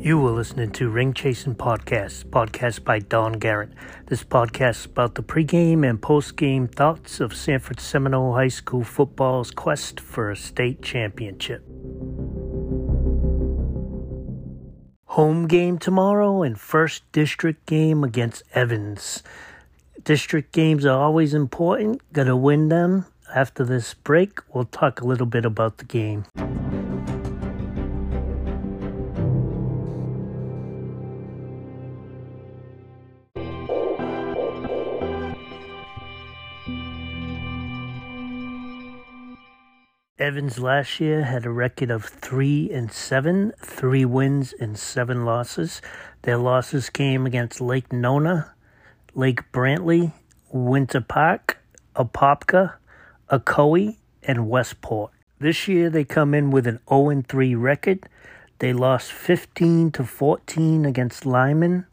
You were listening to Ring Chasing Podcast, podcast by Don Garrett. This podcast is about the pregame and postgame thoughts of Sanford Seminole High School football's quest for a state championship. Home game tomorrow and first district game against Evans. District games are always important. Gotta win them. After this break, we'll talk a little bit about the game. Evans last year had a record of three and seven, three wins and seven losses. Their losses came against Lake Nona, Lake Brantley, Winter Park, Apopka, Ocoee, and Westport. This year they come in with an 0 3 record. They lost 15 to 14 against Lyman,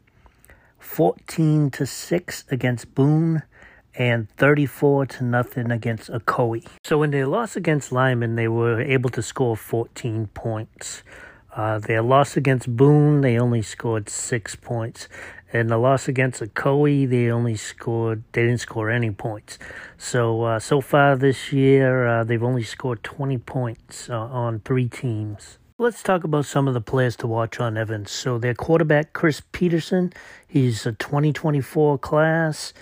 14 to 6 against Boone, and 34 to nothing against Ocoee. So when they lost against Lyman, they were able to score 14 points. Uh, their loss against Boone, they only scored six points. And the loss against Ocoee, they only scored, they didn't score any points. So, uh, so far this year, uh, they've only scored 20 points uh, on three teams. Let's talk about some of the players to watch on Evans. So, their quarterback, Chris Peterson, he's a 2024 class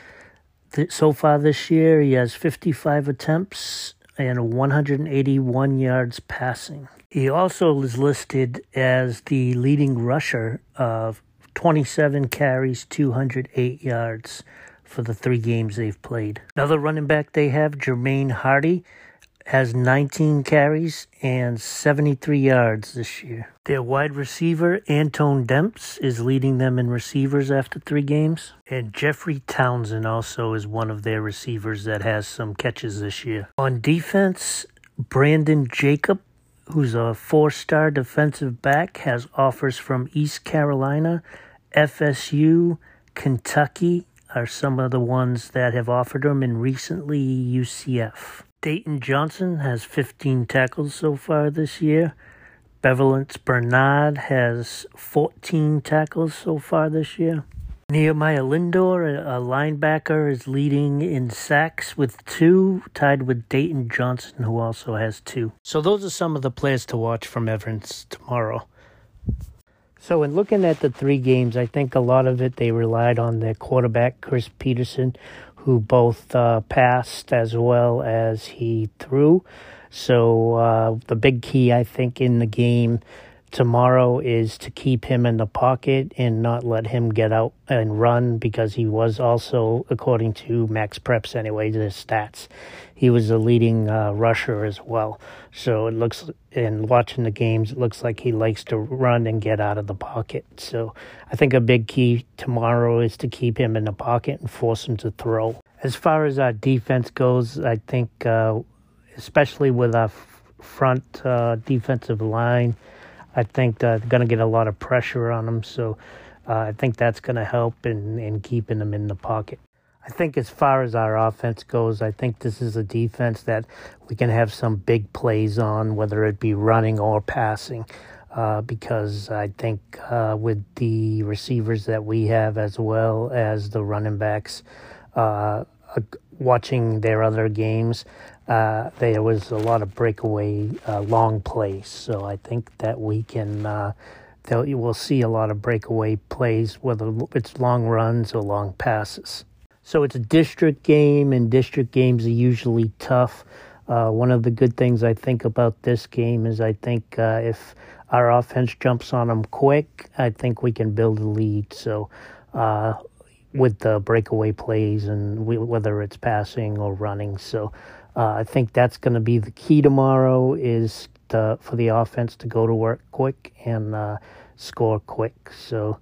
so far this year, he has 55 attempts and 181 yards passing. He also is listed as the leading rusher of 27 carries, 208 yards for the three games they've played. Another running back they have, Jermaine Hardy, has 19 carries and 73 yards this year. Their wide receiver, Antone Demps, is leading them in receivers after three games. And Jeffrey Townsend also is one of their receivers that has some catches this year. On defense, Brandon Jacob, who's a four star defensive back, has offers from East Carolina, FSU, Kentucky, are some of the ones that have offered him, and recently UCF. Dayton Johnson has 15 tackles so far this year. Bevelance Bernard has 14 tackles so far this year. Nehemiah Lindor, a linebacker, is leading in sacks with two, tied with Dayton Johnson, who also has two. So those are some of the players to watch from Evans tomorrow. So in looking at the three games, I think a lot of it they relied on their quarterback Chris Peterson, who both uh, passed as well as he threw. So uh, the big key, I think, in the game tomorrow is to keep him in the pocket and not let him get out and run because he was also, according to Max Preps anyway, the stats, he was a leading uh, rusher as well. So it looks, in watching the games, it looks like he likes to run and get out of the pocket. So I think a big key tomorrow is to keep him in the pocket and force him to throw. As far as our defense goes, I think, uh, especially with our front uh, defensive line, I think they're going to get a lot of pressure on them. So uh, I think that's going to help in, in keeping them in the pocket. I think as far as our offense goes, I think this is a defense that we can have some big plays on, whether it be running or passing. Uh, because I think uh, with the receivers that we have, as well as the running backs, uh, uh watching their other games, uh, there was a lot of breakaway uh, long plays. So I think that we can, uh, you will see a lot of breakaway plays, whether it's long runs or long passes. So it's a district game, and district games are usually tough. Uh, one of the good things I think about this game is I think uh, if our offense jumps on them quick, I think we can build a lead. So uh, with the breakaway plays and we, whether it's passing or running. So uh, I think that's going to be the key tomorrow is to, for the offense to go to work quick and uh, score quick. So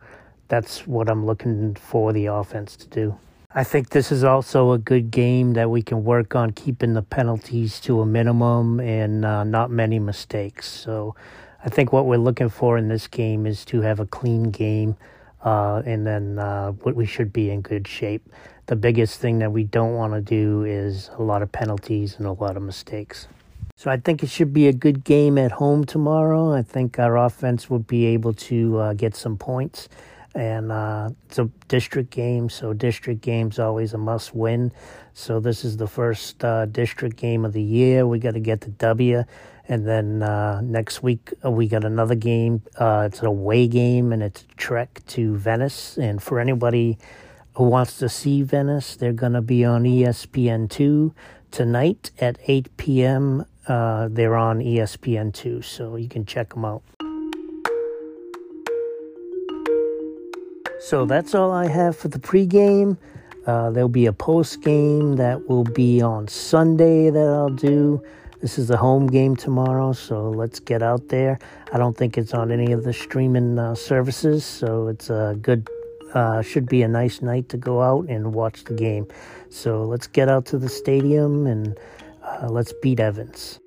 that's what I'm looking for the offense to do. I think this is also a good game that we can work on keeping the penalties to a minimum and uh, not many mistakes. So I think what we're looking for in this game is to have a clean game uh, and then uh, we should be in good shape. The biggest thing that we don't want to do is a lot of penalties and a lot of mistakes. So I think it should be a good game at home tomorrow. I think our offense will be able to uh, get some points. And uh, it's a district game, so district games always a must win. So this is the first uh, district game of the year. We got to get the W. And then uh, next week uh, we got another game. Uh, it's an away game and it's a trek to Venice. And for anybody who wants to see Venice, they're going to be on ESPN2 tonight at 8 p.m. Uh, they're on ESPN2, so you can check them out. So that's all I have for the pregame. Uh, there'll be a post game that will be on Sunday that I'll do. This is a home game tomorrow, so let's get out there. I don't think it's on any of the streaming uh, services, so it's a good, uh, should be a nice night to go out and watch the game. So let's get out to the stadium and uh, let's beat Evans.